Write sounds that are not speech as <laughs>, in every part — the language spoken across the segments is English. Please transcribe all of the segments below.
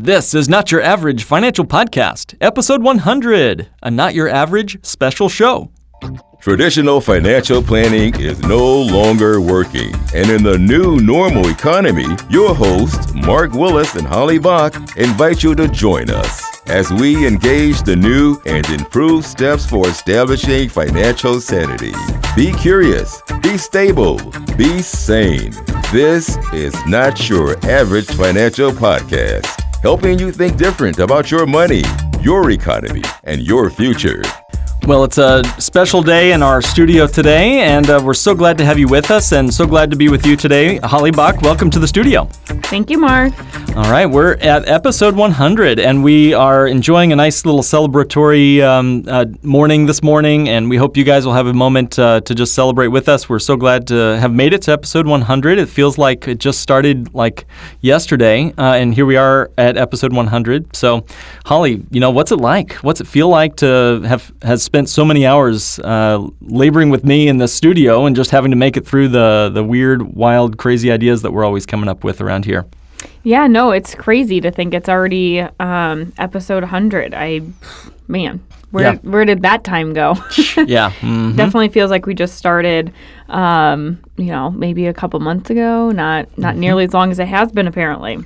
This is Not Your Average Financial Podcast, episode 100, a Not Your Average special show. Traditional financial planning is no longer working. And in the new normal economy, your hosts, Mark Willis and Holly Bach, invite you to join us as we engage the new and improved steps for establishing financial sanity. Be curious, be stable, be sane. This is not your average financial podcast, helping you think different about your money, your economy, and your future. Well, it's a special day in our studio today, and uh, we're so glad to have you with us and so glad to be with you today. Holly Bach, welcome to the studio. Thank you, Mark. All right, we're at episode 100, and we are enjoying a nice little celebratory um, uh, morning this morning, and we hope you guys will have a moment uh, to just celebrate with us. We're so glad to have made it to episode 100. It feels like it just started like yesterday, uh, and here we are at episode 100. So, Holly, you know, what's it like? What's it feel like to have has spent so many hours uh, laboring with me in the studio and just having to make it through the the weird, wild, crazy ideas that we're always coming up with around here? Yeah, no, it's crazy to think it's already um, episode 100. I, man, where Yeah. where did that time go? <laughs> yeah. mhm. Definitely feels like we just started, um, you know, maybe a couple months ago. Not not Mm-hmm. nearly as long as it has been apparently.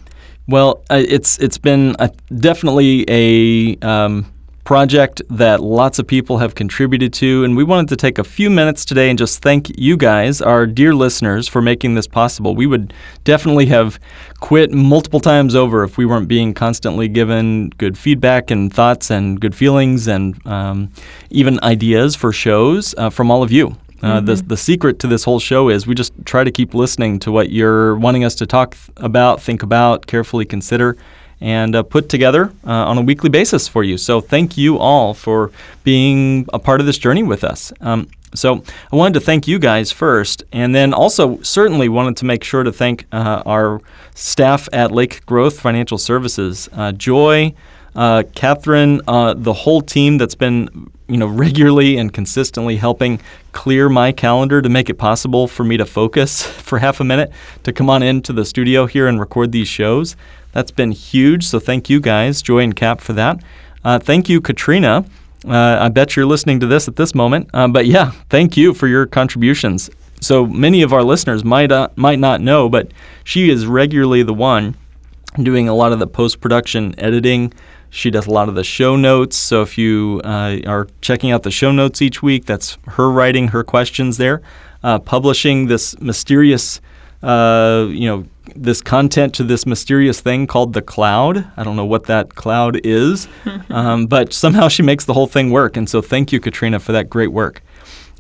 Well, uh, it's it's been a, definitely a um, project that lots of people have contributed to, and we wanted to take a few minutes today and just thank you guys, our dear listeners, for making this possible. We would definitely have quit multiple times over if we weren't being constantly given good feedback and thoughts and good feelings and um, even ideas for shows uh, from all of you. Uh, the, the secret to this whole show is we just try to keep listening to what you're wanting us to talk th- about, think about, carefully consider, and uh, put together uh, on a weekly basis for you. So thank you all for being a part of this journey with us. Um, so I wanted to thank you guys first, and then also certainly wanted to make sure to thank uh, our staff at Lake Growth Financial Services, uh, Joy, uh, Catherine, uh, the whole team that's been you know regularly and consistently helping clear my calendar to make it possible for me to focus <laughs> for half a minute to come on into the studio here and record these shows. That's been huge. So thank you guys, Joy and Cap, for that. Uh, thank you, Katrina. Uh, I bet you're listening to this at this moment. Uh, but yeah, thank you for your contributions. So many of our listeners might uh, might not know, but she is regularly the one doing a lot of the post production editing. She does a lot of the show notes. So if you uh, are checking out the show notes each week, that's her writing her questions there, uh, publishing this mysterious, uh, you know, this content to this mysterious thing called the cloud. I don't know what that cloud is, <laughs> um, but somehow she makes the whole thing work. And so thank you, Katrina, for that great work.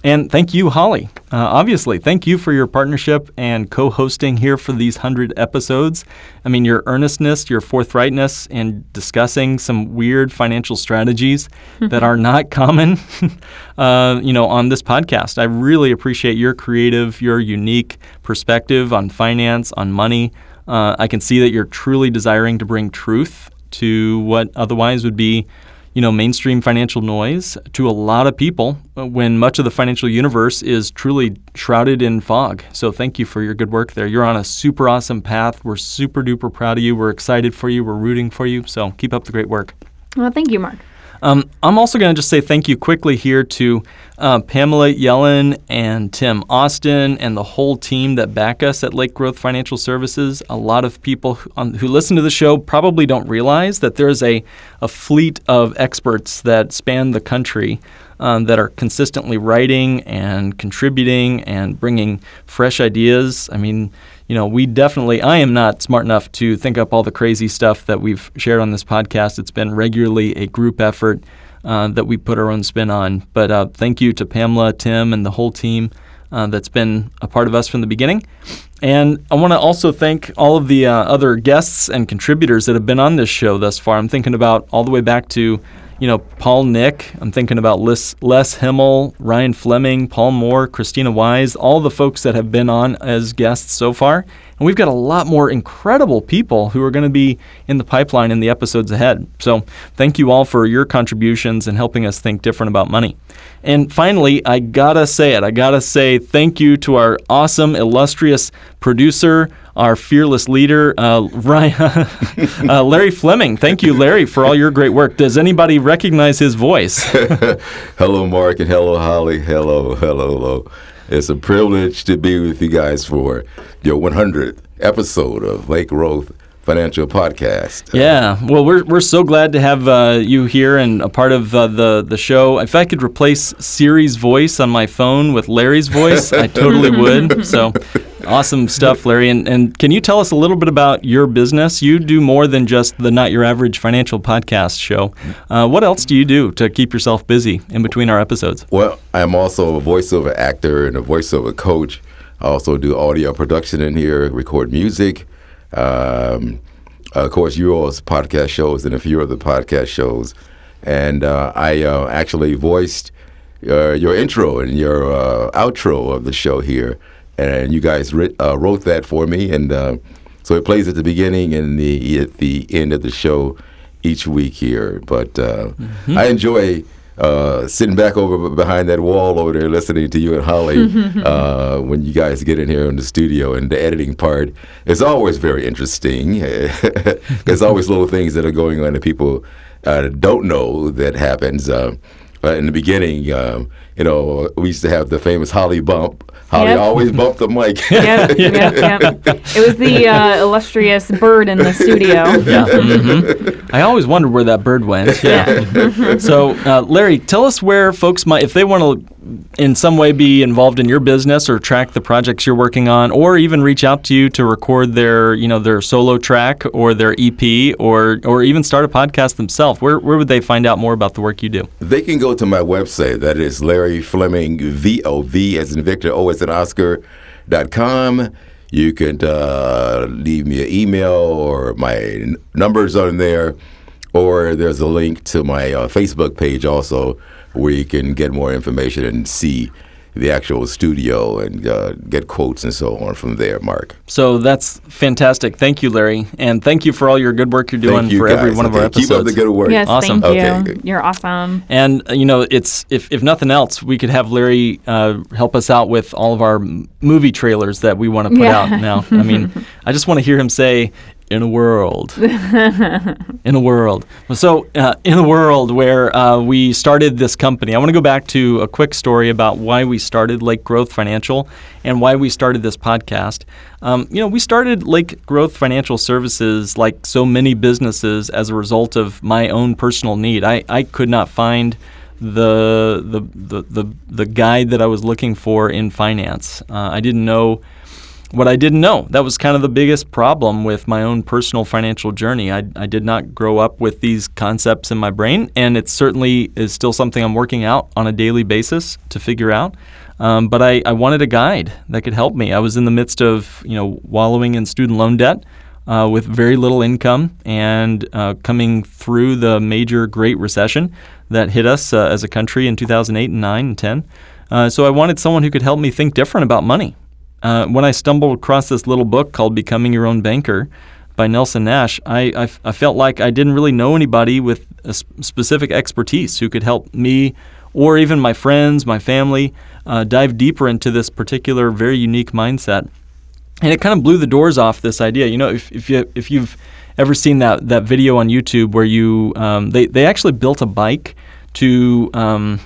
And thank you, Holly. Uh, obviously, thank you for your partnership and co hosting here for these 100 episodes. I mean, your earnestness, your forthrightness in discussing some weird financial strategies that are not common, <laughs> uh, you know, on this podcast. I really appreciate your creative, your unique perspective on finance, on money. Uh, I can see that you're truly desiring to bring truth to what otherwise would be you know, mainstream financial noise to a lot of people when much of the financial universe is truly shrouded in fog. So thank you for your good work there. You're on a super awesome path. We're super duper proud of you. We're excited for you. We're rooting for you. So keep up the great work. Well, thank you, Mark. Um, I'm also going to just say thank you quickly here to uh, Pamela Yellen and Tim Austin and the whole team that back us at Lake Growth Financial Services. A lot of people who, um, who listen to the show probably don't realize that there's a, a fleet of experts that span the country um, that are consistently writing and contributing and bringing fresh ideas. I mean, you know, we definitely, I am not smart enough to think up all the crazy stuff that we've shared on this podcast. It's been regularly a group effort uh, that we put our own spin on. But uh, thank you to Pamela, Tim, and the whole team uh, that's been a part of us from the beginning. And I want to also thank all of the uh, other guests and contributors that have been on this show thus far. I'm thinking about all the way back to you know, Paul Nick. I'm thinking about Les, Les Himmel, Ryan Fleming, Paul Moore, Christina Wise, all the folks that have been on as guests so far. And we've got a lot more incredible people who are going to be in the pipeline in the episodes ahead. So thank you all for your contributions and helping us think different about money. And finally, I gotta say it. I gotta say thank you to our awesome, illustrious producer, our fearless leader, uh, <laughs> Ryan, uh, Larry Fleming. Thank you, Larry, for all your great work. Does anybody recognize his voice? <laughs> hello, Mark, and hello, Holly. Hello, hello, hello. It's a privilege to be with you guys for your 100th episode of Lake Growth Financial Podcast. Yeah, well, we're, we're so glad to have uh, you here and a part of uh, the the show. If I could replace Siri's voice on my phone with Larry's voice, I totally <laughs> would. So, awesome stuff, Larry. And and can you tell us a little bit about your business? You do more than just the Not Your Average Financial Podcast show. Uh, what else do you do to keep yourself busy in between our episodes? Well, I'm also a voiceover actor and a voiceover coach. I also do audio production in here, record music. Um, of course, you yours podcast shows and a few other podcast shows. And uh, I uh, actually voiced uh, your intro and your uh, outro of the show here. And you guys writ- uh, wrote that for me. And uh, so it plays at the beginning and the at the end of the show each week here. But mm-hmm. I enjoy uh, sitting back over behind that wall over there listening to you and Holly <laughs> uh, when you guys get in here in the studio and the editing part is always very interesting. <laughs> There's always little things that are going on that people uh, don't know that happens. Uh, in the beginning, um, you know, we used to have the famous Holly bump Holly yep. always bumped the mic. <laughs> yep, yep, yep. <laughs> It was the uh, illustrious bird in the studio. <laughs> Yeah. Mm-hmm. I always wondered where that bird went. Yeah. so, uh, Larry, tell us where folks might, if they want to in some way be involved in your business or track the projects you're working on or even reach out to you to record their you know their solo track or their EP or or even start a podcast themselves. Where, where would they find out more about the work you do? They can go to my website. That is Larry Fleming VOV as in Victor O as in Oscar dot com. You can uh, leave me an email or my numbers are on there or there's a link to my uh, Facebook page also where you can get more information and see the actual studio and uh, get quotes and so on from there, Mark. So that's fantastic. Thank you, Larry, and thank you for all your good work you're doing you for guys. every one okay. of our episodes. Keep up the good work. Yes, awesome. thank you. Okay. You're awesome. And uh, you know, it's if if nothing else, we could have Larry uh, help us out with all of our movie trailers that we want to put Yeah. out now. I mean, <laughs> I just want to hear him say. In a world, <laughs> in a world. So, uh, in a world where uh, we started this company, I want to go back to a quick story about why we started Lake Growth Financial and why we started this podcast. Um, you know, we started Lake Growth Financial Services like so many businesses as a result of my own personal need. I, I could not find the, the the the the guide that I was looking for in finance. Uh, I didn't know what I didn't know. That was kind of the biggest problem with my own personal financial journey. I, I did not grow up with these concepts in my brain, and it certainly is still something I'm working out on a daily basis to figure out. Um, but I, I wanted a guide that could help me. I was in the midst of you know wallowing in student loan debt. Uh, with very little income and uh, coming through the major Great Recession that hit us uh, as a country in 2008 and 9 and 10. Uh, so I wanted someone who could help me think different about money. Uh, when I stumbled across this little book called Becoming Your Own Banker by Nelson Nash, I, I, I felt like I didn't really know anybody with a specific expertise who could help me or even my friends, my family, uh, dive deeper into this particular very unique mindset. And it kind of blew the doors off this idea. You know, if, if, you, if you've ever seen that, that video on YouTube where you, um, they, they actually built a bike to, um,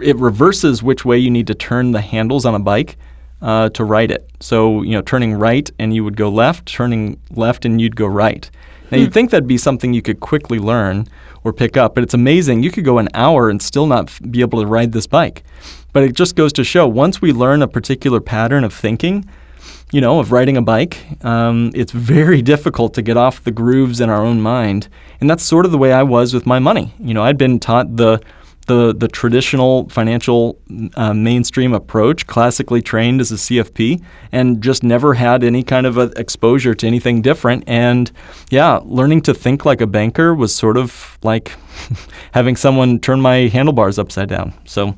it reverses which way you need to turn the handles on a bike uh, to ride it. So, you know, turning right and you would go left, turning left and you'd go right. Now, you'd think that'd be something you could quickly learn or pick up, but it's amazing. You could go an hour and still not f- be able to ride this bike. But it just goes to show once we learn a particular pattern of thinking, you know, of riding a bike, um, it's very <laughs> difficult to get off the grooves in our own mind. And that's sort of the way I was with my money. You know, I'd been taught the the the traditional financial uh, mainstream approach, classically trained as a CFP, and just never had any kind of a exposure to anything different. And yeah, learning to think like a banker was sort of like <laughs> having someone turn my handlebars upside down. So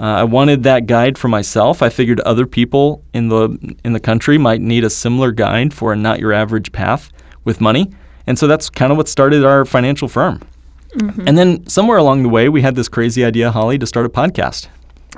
uh, I wanted that guide for myself. I figured other people in the in the country might need a similar guide for a not your average path with money. And so that's kind of what started our financial firm. Mm-hmm. And then somewhere along the way, we had this crazy idea, Holly, to start a podcast.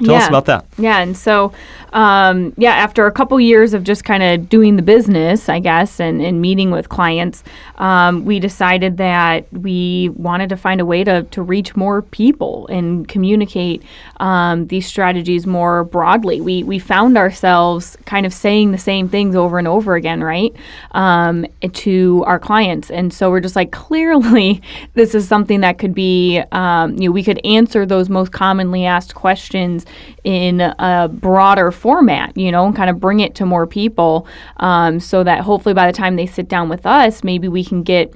Tell us Yeah. about that. Yeah, and so, um, yeah, after a couple years of just kind of doing the business, I guess, and, and meeting with clients, um, we decided that we wanted to find a way to, to reach more people and communicate um, these strategies more broadly. We, we found ourselves kind of saying the same things over and over again, right, um, to our clients. And so we're just like, clearly, <laughs> this is something that could be, um, you know, we could answer those most commonly asked questions in a broader format, you know, and kind of bring it to more people um, so that hopefully by the time they sit down with us, maybe we can get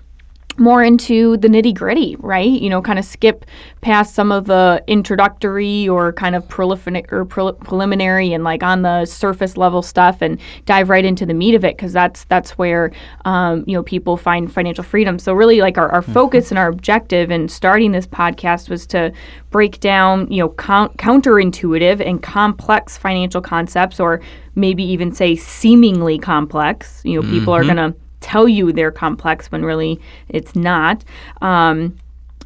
more into the nitty gritty, right? You know, kind of skip past some of the introductory or kind of preliminary or prel- preliminary and like on the surface level stuff, and dive right into the meat of it because that's that's where um, you know people find financial freedom. So really, like our, our focus and our objective in starting this podcast was to break down you know count- counterintuitive and complex financial concepts, or maybe even say seemingly complex. You know, people are gonna tell you they're complex when really it's not. Um,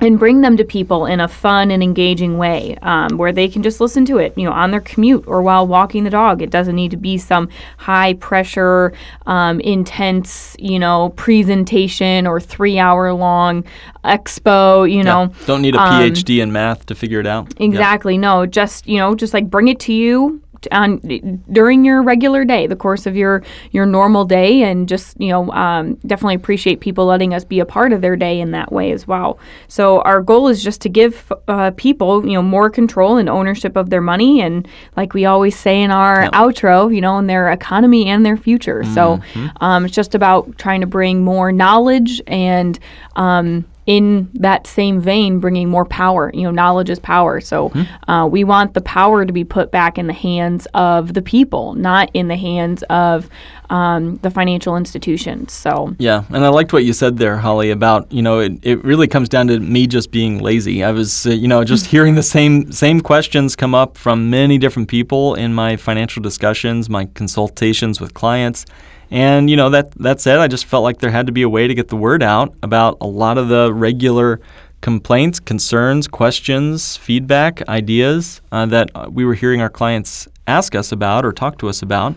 and bring them to people in a fun and engaging way um, where they can just listen to it, you know, on their commute or while walking the dog. It doesn't need to be some high pressure, um, intense, you know, presentation or three hour long expo, you know. Yeah. Don't need a um, PhD in math to figure it out. Yeah. Exactly. No, just you know, just like bring it to you t- on during your regular day, the course of your your normal day, and just you know, um, definitely appreciate people letting us be a part of their day in that way as well. So our goal is just to give uh, people you know more control and ownership of their money, and like we always say in our outro, you know, in their economy and their future. So um, it's just about trying to bring more knowledge and um, in that same vein, bringing more power. You know, knowledge is power. So uh, we want the power to be put back in the hands of the people, not in the hands of um, the financial institutions. So Yeah, and I liked what you said there, Holly, about you know it, it really comes down to me just being lazy. I was uh, you know just <laughs> hearing the same same questions come up from many different people in my financial discussions, my consultations with clients, and you know that that said, I just felt like there had to be a way to get the word out about a lot of the regular complaints, concerns, questions, feedback, ideas uh, that uh, we were hearing our clients ask us about or talk to us about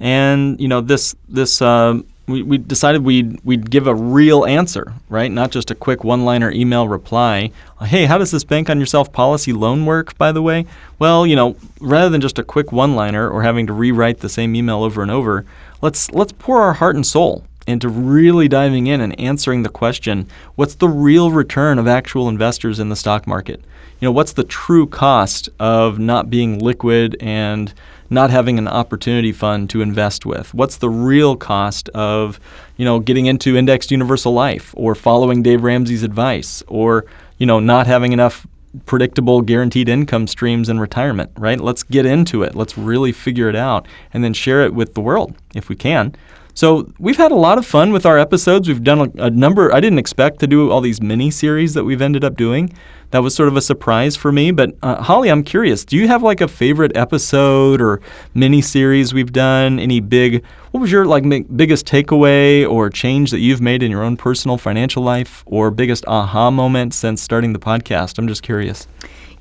and you know this this uh, we, we decided we'd we'd give a real answer, right? Not just a quick one-liner email reply. Hey, how does this bank on yourself policy loan work? By the way, well, you know, rather than just a quick one-liner or having to rewrite the same email over and over, let's let's pour our heart and soul into really diving in and answering the question: What's the real return of actual investors in the stock market? You know, what's the true cost of not being liquid and not having an opportunity fund to invest with? What's the real cost of, you know, getting into indexed universal life or following Dave Ramsey's advice or, you know, not having enough predictable guaranteed income streams in retirement, right? Let's get into it. Let's really figure it out and then share it with the world if we can. So we've had a lot of fun with our episodes. We've done a, a number. I didn't expect to do all these mini series that we've ended up doing. That was sort of a surprise for me. But uh, Holly, I'm curious. Do you have like a favorite episode or mini series we've done? Any big? What was your like mi- biggest takeaway or change that you've made in your own personal financial life, or biggest aha moment since starting the podcast? I'm just curious.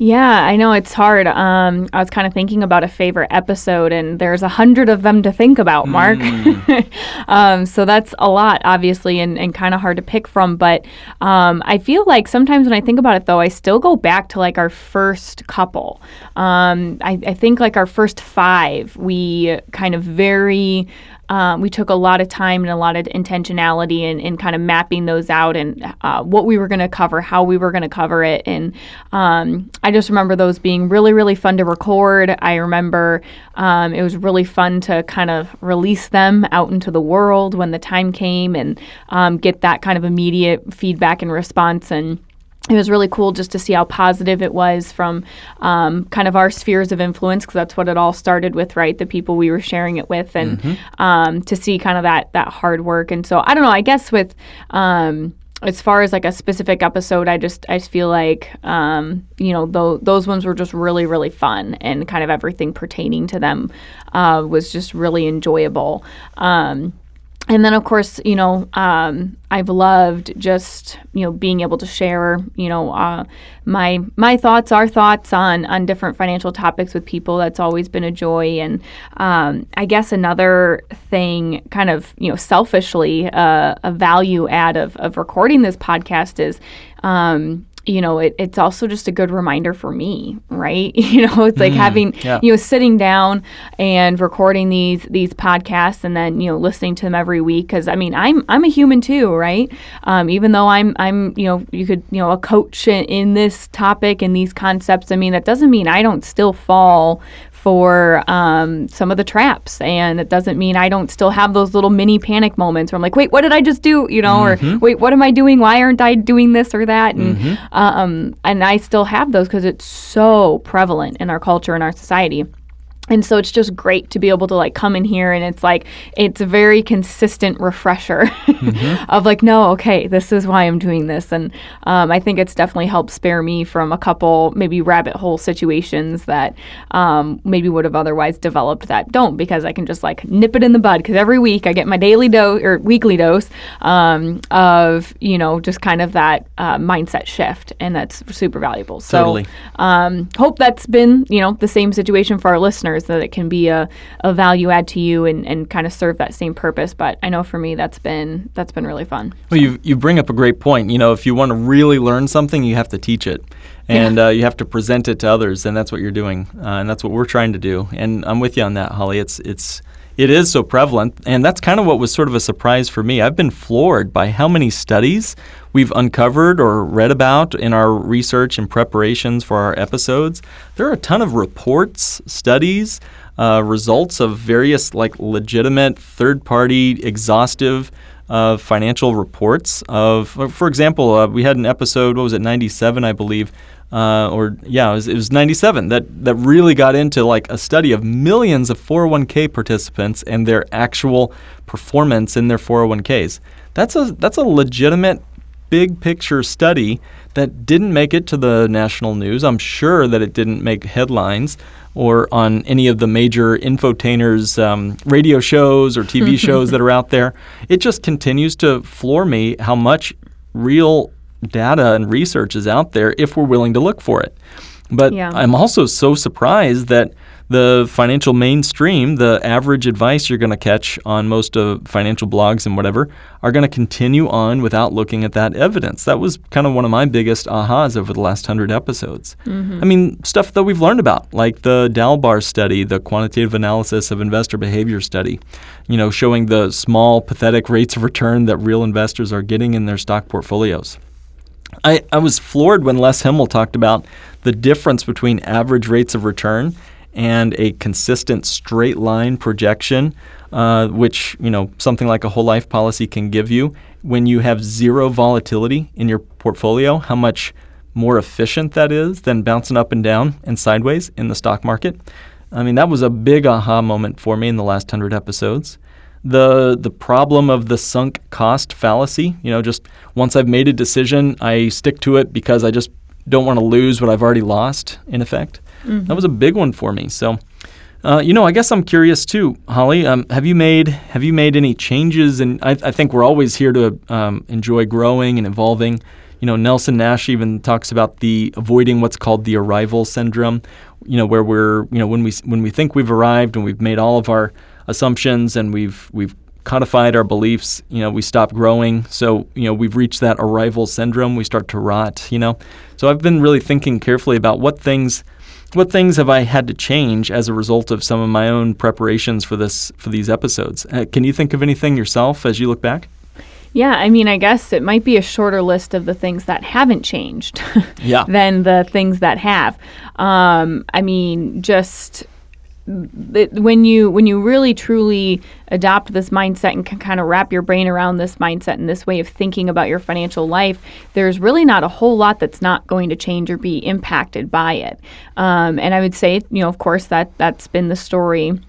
Yeah, I know it's hard. Um, I was kind of thinking about a favorite episode, and there's a hundred of them to think about, Mark. <laughs> um, so that's a lot, obviously, and, and kind of hard to pick from. But um, I feel like sometimes when I think about it, though, I still go back to like our first couple. Um, I, I think like our first five, we kind of very um, we took a lot of time and a lot of intentionality in, in kind of mapping those out and uh, what we were going to cover, how we were going to cover it. And um, I just remember those being really, really fun to record. I remember um, it was really fun to kind of release them out into the world when the time came and um, get that kind of immediate feedback and response. And it was really cool just to see how positive it was from um, kind of our spheres of influence because that's what it all started with right? The people we were sharing it with and um, to see kind of that that hard work. And so i don't know i guess with um, as far as like a specific episode i just i just feel like um, you know tho- those ones were just really really fun and kind of everything pertaining to them uh, was just really enjoyable. Um, and then of course you know um, i've loved just you know being able to share you know uh, my my thoughts our thoughts on on different financial topics with people. That's always been a joy. And um, i guess another thing kind of you know selfishly uh, a value add of, of recording this podcast is um, you know, it, it's also just a good reminder for me, right? <laughs> You know, it's like having, yeah. you know, sitting down and recording these these podcasts and then you know listening to them every week because I mean I'm I'm a human too, right? Um, even though I'm I'm you know you could you know a coach in, in this topic and these concepts. I mean that doesn't mean I don't still fall for um, some of the traps. And it doesn't mean I don't still have those little mini panic moments where I'm like, wait, what did I just do? You know, or wait, what am I doing? Why aren't I doing this or that? And um, and I still have those because it's so prevalent in our culture and our society. And so it's just great to be able to like come in here and it's like it's a very consistent refresher <laughs> of like no okay this is why I'm doing this. And um, I think it's definitely helped spare me from a couple maybe rabbit hole situations that um, maybe would have otherwise developed that don't because I can just like nip it in the bud. Because every week I get my daily dose or weekly dose um, of you know just kind of that uh, mindset shift and that's super valuable. So Totally. um, hope that's been you know the same situation for our listeners that it can be a, a value add to you and, and kind of serve that same purpose but i know for me that's been that's been really fun Well, you you bring up a great point. You know, if you want to really learn something, you have to teach it, and uh, you have to present it to others, and that's what you're doing, uh, and that's what we're trying to do. And I'm with you on that, Holly. It's it's it is so prevalent, and that's kind of what was sort of a surprise for me. I've been floored by how many studies we've uncovered or read about in our research and preparations for our episodes. There are a ton of reports, studies, uh, results of various like legitimate third-party, exhaustive uh, financial reports of, for example, uh, we had an episode. What was it, '97, I believe, uh, or yeah, it was, it was '97 that that really got into like a study of millions of 401k participants and their actual performance in their 401ks. That's a that's a legitimate big picture study that didn't make it to the national news. I'm sure that it didn't make headlines or on any of the major infotainers um, radio shows or TV <laughs> shows that are out there. It just continues to floor me how much real data and research is out there if we're willing to look for it. But Yeah. I'm also so surprised that the financial mainstream, the average advice you're going to catch on most of financial blogs and whatever, are going to continue on without looking at that evidence. That was kind of one of my biggest ahas over the last hundred episodes. Mm-hmm. I mean, stuff that we've learned about, like the Dalbar study, the quantitative analysis of investor behavior study, you know, showing the small, pathetic rates of return that real investors are getting in their stock portfolios. I, I was floored when Les Himmel talked about the difference between average rates of return and a consistent straight line projection, uh, which you know something like a whole life policy can give you when you have zero volatility in your portfolio. How much more efficient that is than bouncing up and down and sideways in the stock market. I mean, that was a big aha moment for me in the last hundred episodes the the problem of the sunk cost fallacy. You know, just once I've made a decision, I stick to it because I just don't want to lose what I've already lost. In effect, that was a big one for me. So. Uh, you know, I guess I'm curious too, Holly. Um, have you made have you made any changes? And I, I think we're always here to um, enjoy growing and evolving. You know, Nelson Nash even talks about the avoiding what's called the arrival syndrome. You know, where we're you know when we when we think we've arrived and we've made all of our assumptions and we've we've codified our beliefs, you know, we stop growing. So, you know, we've reached that arrival syndrome. We start to rot, you know. So I've been really thinking carefully about what things what things have I had to change as a result of some of my own preparations for this for these episodes? Uh, can you think of anything yourself as you look back? Yeah, I mean, I guess it might be a shorter list of the things that haven't changed Yeah. <laughs> than the things that have. Um, I mean, just that when you when you really truly adopt this mindset and can kind of wrap your brain around this mindset and this way of thinking about your financial life, there's really not a whole lot that's not going to change or be impacted by it. Um, and I would say, you know, of course, that that's been the story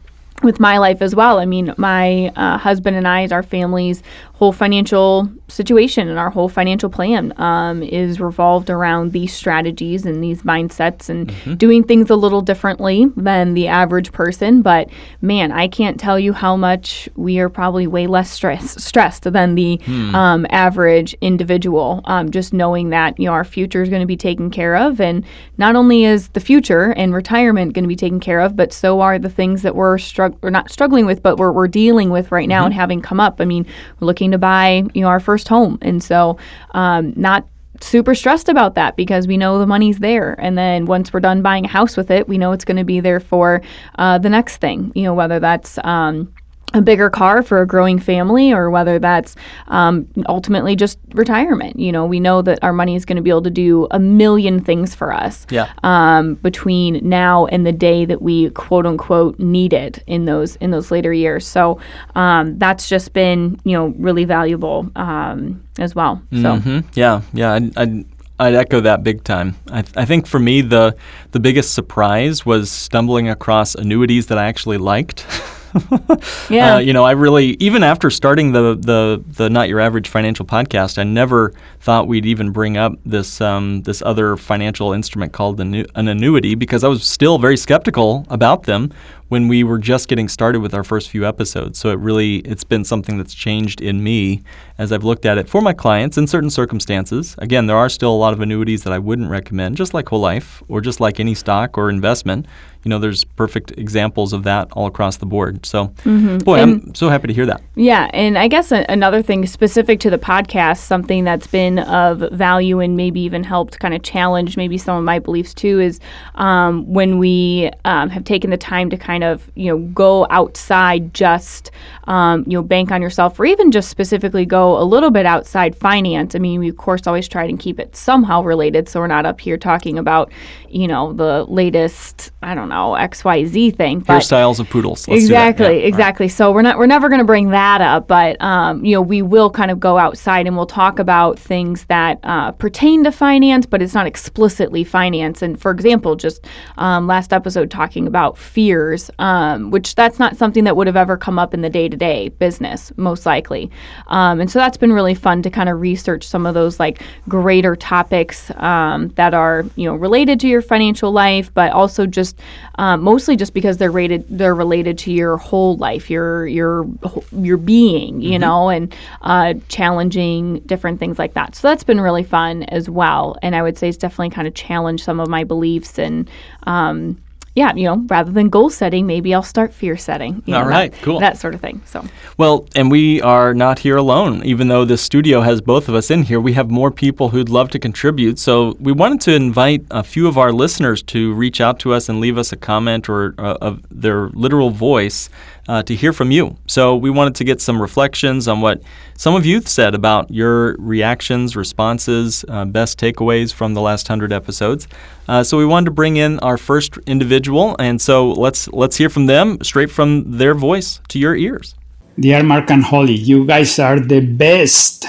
with my life as well. I mean, my uh, husband and I, our family's whole financial situation and our whole financial plan um, is revolved around these strategies and these mindsets and mm-hmm. doing things a little differently than the average person. But man, I can't tell you how much we are probably way less stress, stressed than the hmm. um, average individual. Um, just knowing that you know our future is going to be taken care of, and not only is the future and retirement going to be taken care of, but so are the things that we're strugg- we're not struggling with, but we're, we're dealing with right now mm-hmm. and having come up. I mean, we're looking to buy you know our first home, and so um, not super stressed about that because we know the money's there. And then once we're done buying a house with it, we know it's going to be there for uh, the next thing. You know, whether that's um, a bigger car for a growing family or whether that's um, ultimately just retirement. You know, we know that our money is going to be able to do a million things for us yeah. um, between now and the day that we quote unquote need it in those in those later years. So um, that's just been you know really valuable um, as well. So mm-hmm. yeah, yeah. I'd, I'd, I'd echo that big time. I, th- I, think for me the the biggest surprise was stumbling across annuities that I actually liked. <laughs> <laughs> yeah. Uh, you know, I really even after starting the the the Not Your Average Financial podcast, I never thought we'd even bring up this um, this other financial instrument called an, an annuity because I was still very skeptical about them when we were just getting started with our first few episodes. So it really it's been something that's changed in me as I've looked at it for my clients in certain circumstances. Again, there are still a lot of annuities that I wouldn't recommend, just like whole life or just like any stock or investment you know, there's perfect examples of that all across the board. So, mm-hmm. boy, and I'm so happy to hear that. Yeah, and I guess a, another thing specific to the podcast, something that's been of value and maybe even helped kind of challenge maybe some of my beliefs too, is um, when we um, have taken the time to kind of you know go outside just um, you know bank on yourself, or even just specifically go a little bit outside finance. I mean, we of course always try and keep it somehow related, so we're not up here talking about you know the latest I don't know XYZ thing. Hairstyles of poodles. Let's exactly, yeah. exactly. Right. So we're not we're never going to bring that up, but um, you know we will kind of go outside and we'll talk about things that uh, pertain to finance, but it's not explicitly finance. And for example, just um, last episode talking about fears, um, which that's not something that would have ever come up in the day to day business, most likely. Um, and so that's been really fun to kind of research some of those like greater topics um, that are you know related to your financial life, but also just um, mostly just because they're rated they're related to your whole life, your your your being, you mm-hmm. know, and uh, challenging different things like that. So that's been really fun as well, and I would say it's definitely kind of challenged some of my beliefs and. Um, yeah, you know, rather than goal setting, maybe I'll start fear setting. All know, right, that, cool. That sort of thing. So well, and we are not here alone. Even though this studio has both of us in here, we have more people who'd love to contribute. So we wanted to invite a few of our listeners to reach out to us and leave us a comment or uh, of their literal voice uh, to hear from you. So we wanted to get some reflections on what some of you said about your reactions, responses, uh, best takeaways from the last hundred episodes. Uh, so we wanted to bring in our first individual, and so let's let's hear from them straight from their voice to your ears. Dear Mark and Holly, you guys are the best.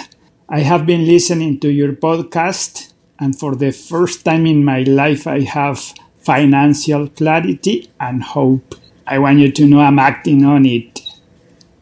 I have been listening to your podcast, and for the first time in my life, I have financial clarity and hope. I want you to know I'm acting on it.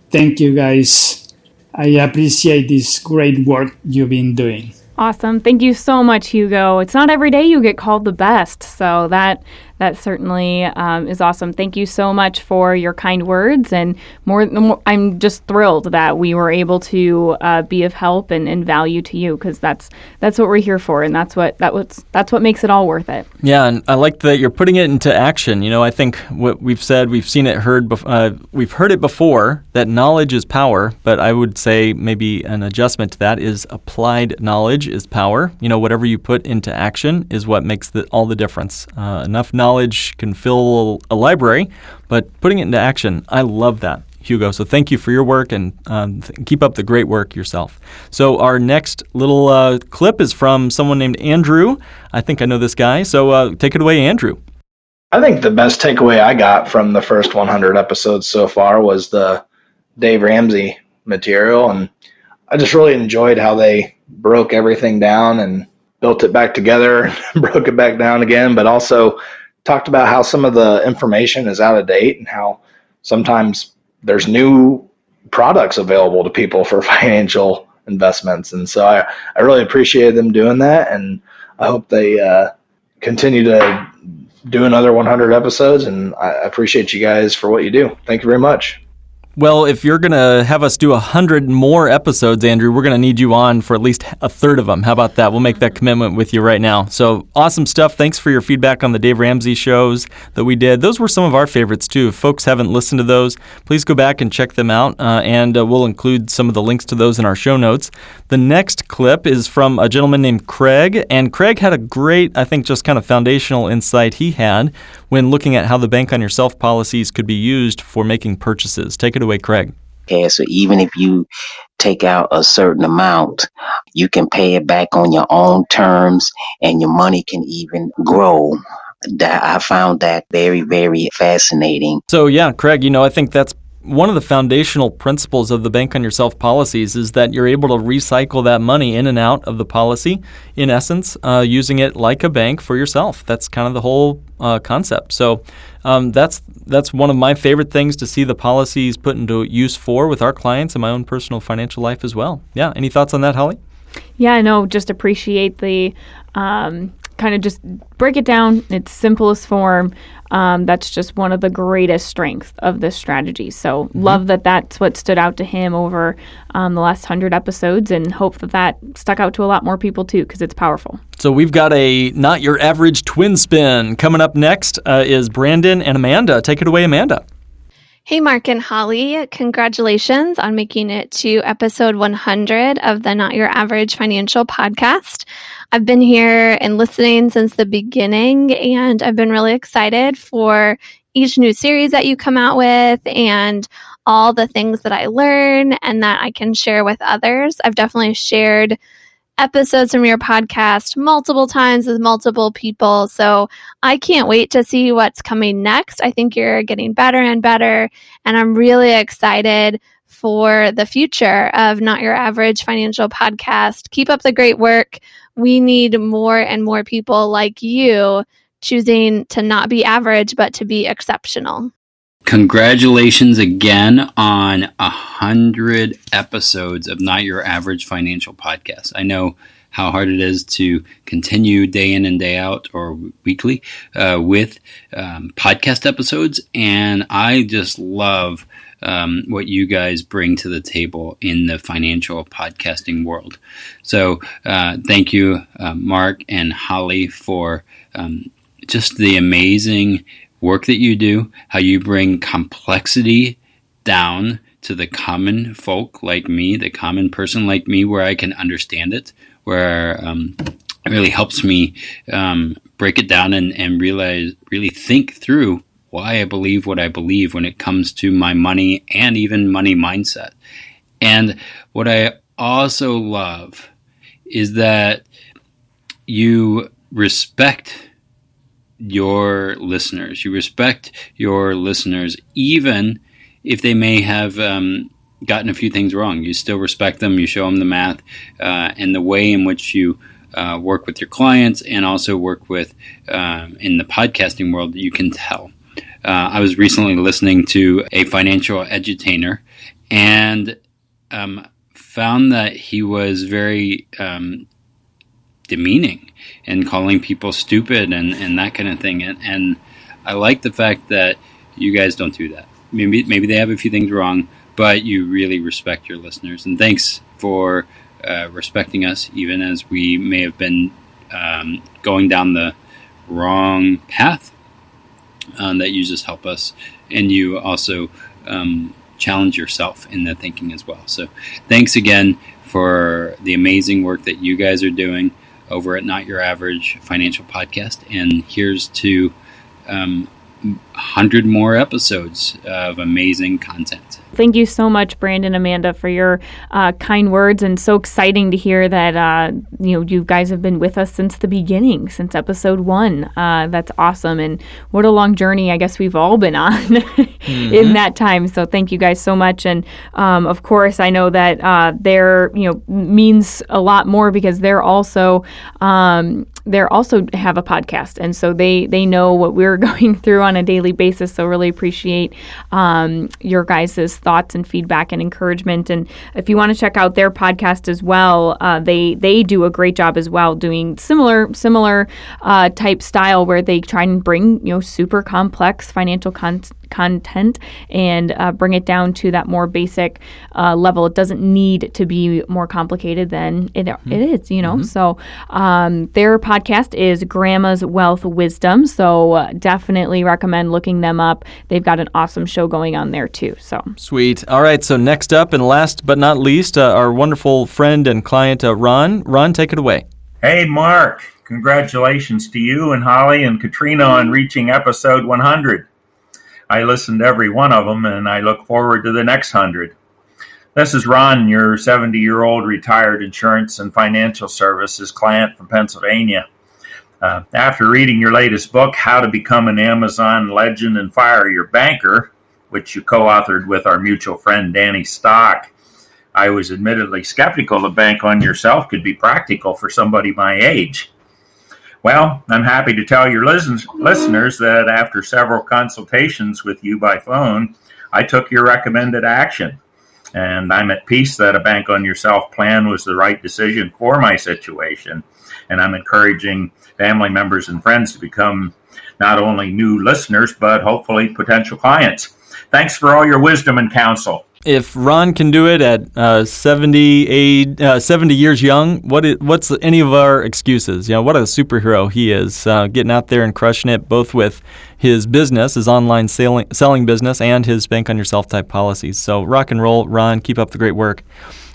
Thank you guys. I appreciate this great work you've been doing. Awesome. Thank you so much, Hugo. It's not every day you get called the best, so that that certainly um, is awesome. Thank you so much for your kind words, and more, more I'm just thrilled that we were able to uh, be of help and, and value to you because that's that's what we're here for, and that's what that what's that's what makes it all worth it. Yeah, and I like that you're putting it into action. You know, I think what we've said, we've seen it, heard, bef- uh, we've heard it before that knowledge is power, but I would say maybe an adjustment to that is applied knowledge is power. You know, whatever you put into action is what makes the, all the difference. Uh, enough knowledge knowledge can fill a library, but putting it into action, I love that. Hugo. So thank you for your work and um, th- keep up the great work yourself. So our next little uh, clip is from someone named Andrew. I think I know this guy. So uh, take it away, Andrew. I think the best takeaway I got from the first 100 episodes so far was the Dave Ramsey material. And I just really enjoyed how they broke everything down and built it back together, <laughs> broke it back down again, but also talked about how some of the information is out of date and how sometimes there's new products available to people for <laughs> financial investments. And so I, I really appreciated them doing that. And I hope they uh, continue to do another 100 episodes. And I appreciate you guys for what you do. Thank you very much. Well, if you're going to have us do a hundred more episodes, Andrew, we're going to need you on for at least a third of them. How about that? We'll make that commitment with you right now. So awesome stuff. Thanks for your feedback on the Dave Ramsey shows that we did. Those were some of our favorites too. If folks haven't listened to those, please go back and check them out, uh, and uh, we'll include some of the links to those in our show notes. The next clip is from a gentleman named Craig, and Craig had a great, I think, just kind of foundational insight he had when looking at how the Bank on Yourself policies could be used for making purchases. Take it away, Craig. Okay, so even if you take out a certain amount, you can pay it back on your own terms and your money can even grow. That I found that very, very fascinating. So yeah, Craig, you know, I think that's one of the foundational principles of the Bank on Yourself policies is that you're able to recycle that money in and out of the policy, in essence, uh, using it like a bank for yourself. That's kind of the whole uh, concept. So um, that's that's one of my favorite things to see the policies put into use for with our clients and my own personal financial life as well. Yeah. Any thoughts on that, Holly? Yeah, I know. Just appreciate the um, kind of just break it down in its simplest form. Um, that's just one of the greatest strengths of this strategy. So mm-hmm. love that that's what stood out to him over um, the last hundred episodes, and hope that that stuck out to a lot more people too because it's powerful. So we've got a not your average twin spin coming up next. Uh, is Brandon and Amanda? Take it away, Amanda. Hey, Mark and Holly, congratulations on making it to episode 100 of the Not Your Average Financial podcast. I've been here and listening since the beginning, and I've been really excited for each new series that you come out with and all the things that I learn and that I can share with others. I've definitely shared episodes from your podcast multiple times with multiple people. So I can't wait to see what's coming next. I think you're getting better and better. And I'm really excited for the future of Not Your Average Financial Podcast. Keep up the great work. We need more and more people like you choosing to not be average, but to be exceptional. Congratulations again on a hundred episodes of Not Your Average Financial Podcast. I know how hard it is to continue day in and day out or weekly uh, with um, podcast episodes, and I just love um, what you guys bring to the table in the financial podcasting world. So, uh, thank you, uh, Mark and Holly, for um, just the amazing work that you do, how you bring complexity down to the common folk like me, the common person like me, where I can understand it, where um, it really helps me um, break it down and, and realize, really think through why I believe what I believe when it comes to my money and even money mindset. And what I also love is that you respect your listeners. You respect your listeners, even if they may have um, gotten a few things wrong. You still respect them. You show them the math uh, and the way in which you uh, work with your clients and also work with um, in the podcasting world. You can tell. Uh, I was recently listening to a financial edutainer and um, found that he was very um, demeaning and calling people stupid and, and that kind of thing. And, and I like the fact that you guys don't do that. Maybe maybe they have a few things wrong, but you really respect your listeners. And thanks for uh, respecting us, even as we may have been um, going down the wrong path. Um, that you just help us, and you also um, challenge yourself in the thinking as well. So, thanks again for the amazing work that you guys are doing over at Not Your Average Financial Podcast. And here's to um, 100 more episodes of amazing content. Thank you so much, Brandon, Amanda, for your uh, kind words, and so exciting to hear that uh, you know you guys have been with us since the beginning, since episode one. Uh, that's awesome, and what a long journey I guess we've all been on <laughs> mm-hmm. in that time. So thank you guys so much, and um, of course I know that uh, they're you know means a lot more because they're also um, they're also have a podcast, and so they they know what we're <laughs> going through on a daily basis. So really appreciate um, your guys' thoughts and feedback and encouragement. And if you want to check out their podcast as well, uh, they they do a great job as well, doing similar similar uh, type style where they try and bring you know super complex financial content and uh, bring it down to that more basic uh, level. It doesn't need to be more complicated than it, mm-hmm. it is, you know. Mm-hmm. So um, their podcast is Grandma's Wealth Wisdom. So uh, definitely recommend looking them up. They've got an awesome show going on there too. So sweet. All right. So next up and last but not least, uh, our wonderful friend and client uh, Ron. Ron, take it away. Hey, Mark. Congratulations to you and Holly and Katrina on reaching episode 100. I listened to every one of them, and I look forward to the next hundred. This is Ron, your 70 year old retired insurance and financial services client from Pennsylvania. Uh, after reading your latest book, How to Become an Amazon Legend and Fire Your Banker, which you co authored with our mutual friend Danny Stock, I was admittedly skeptical the bank on yourself could be practical for somebody my age. Well, I'm happy to tell your listen- listeners that after several consultations with you by phone, I took your recommended action. And I'm at peace that a bank on yourself plan was the right decision for my situation. And I'm encouraging family members and friends to become not only new listeners, but hopefully potential clients. Thanks for all your wisdom and counsel if Ron can do it at uh, 78, uh, 70 years young, what is, what's any of our excuses? You know, what a superhero he is, uh, getting out there and crushing it, both with his business, his online selling, selling business, and his bank on yourself type policies. So rock and roll, Ron. Keep up the great work.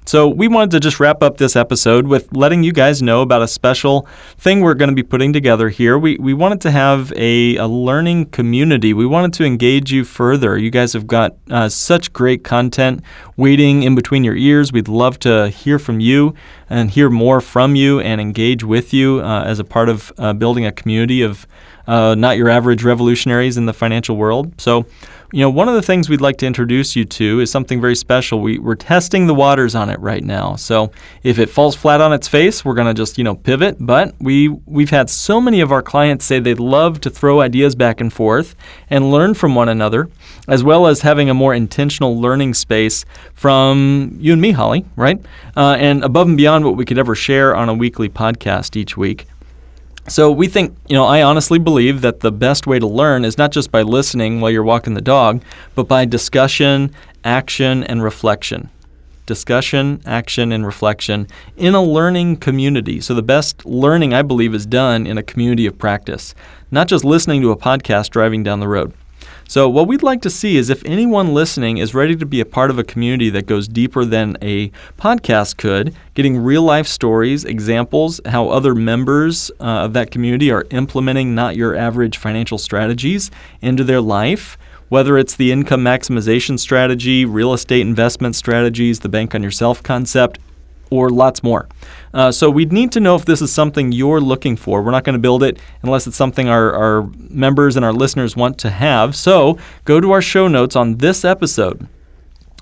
So, we wanted to just wrap up this episode with letting you guys know about a special thing we're going to be putting together here. We, we wanted to have a, a learning community. We wanted to engage you further. You guys have got uh, such great content waiting in between your ears. We'd love to hear from you and hear more from you and engage with you uh, as a part of uh, building a community of uh, not your average revolutionaries in the financial world. So, you know, one of the things we'd like to introduce you to is something very special. We, we're testing the waters on it right now. So if it falls flat on its face, we're going to just, you know, pivot. But we, we've had so many of our clients say they'd love to throw ideas back and forth and learn from one another, as well as having a more intentional learning space from you and me, Holly, right? Uh, and above and beyond what we could ever share on a weekly podcast each week. So we think, you know, I honestly believe that the best way to learn is not just by listening while you're walking the dog, but by discussion, action, and reflection. Discussion, action, and reflection in a learning community. So the best learning, I believe, is done in a community of practice, not just listening to a podcast driving down the road. So, what we'd like to see is if anyone listening is ready to be a part of a community that goes deeper than a podcast could, getting real life stories, examples, how other members uh, of that community are implementing not your average financial strategies into their life whether it's the income maximization strategy, real estate investment strategies, the bank on yourself concept, or lots more. Uh, so we'd need to know if this is something you're looking for. We're not going to build it unless it's something our, our members and our listeners want to have. So go to our show notes on this episode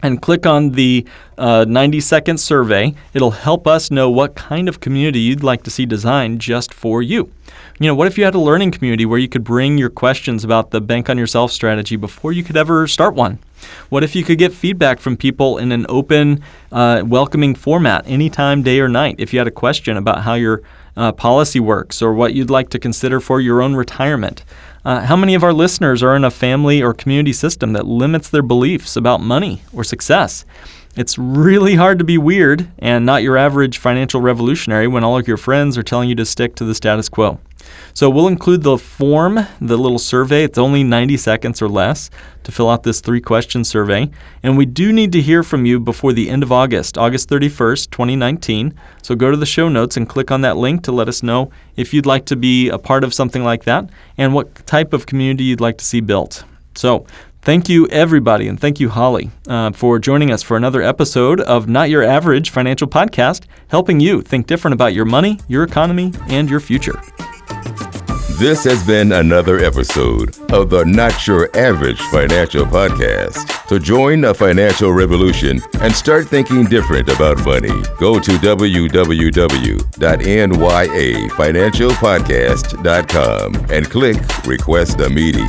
and click on the uh, 90 second survey. It'll help us know what kind of community you'd like to see designed just for you. You know, what if you had a learning community where you could bring your questions about the bank on yourself strategy before you could ever start one? What if you could get feedback from people in an open, uh, welcoming format anytime, day or night? If you had a question about how your uh, policy works or what you'd like to consider for your own retirement. Uh, how many of our listeners are in a family or community system that limits their beliefs about money or success? It's really hard to be weird and not your average financial revolutionary when all of your friends are telling you to stick to the status quo. So we'll include the form, the little survey. It's only 90 seconds or less to fill out this three question survey. And we do need to hear from you before the end of August, August 31st, 2019. So go to the show notes and click on that link to let us know if you'd like to be a part of something like that and what type of community you'd like to see built. So Thank you, everybody, and thank you, Holly, uh, for joining us for another episode of Not Your Average Financial Podcast, helping you think different about your money, your economy, and your future. This has been another episode of the Not Your Average Financial Podcast. To join the financial revolution and start thinking different about money, go to www.nyafinancialpodcast.com and click Request a Meeting.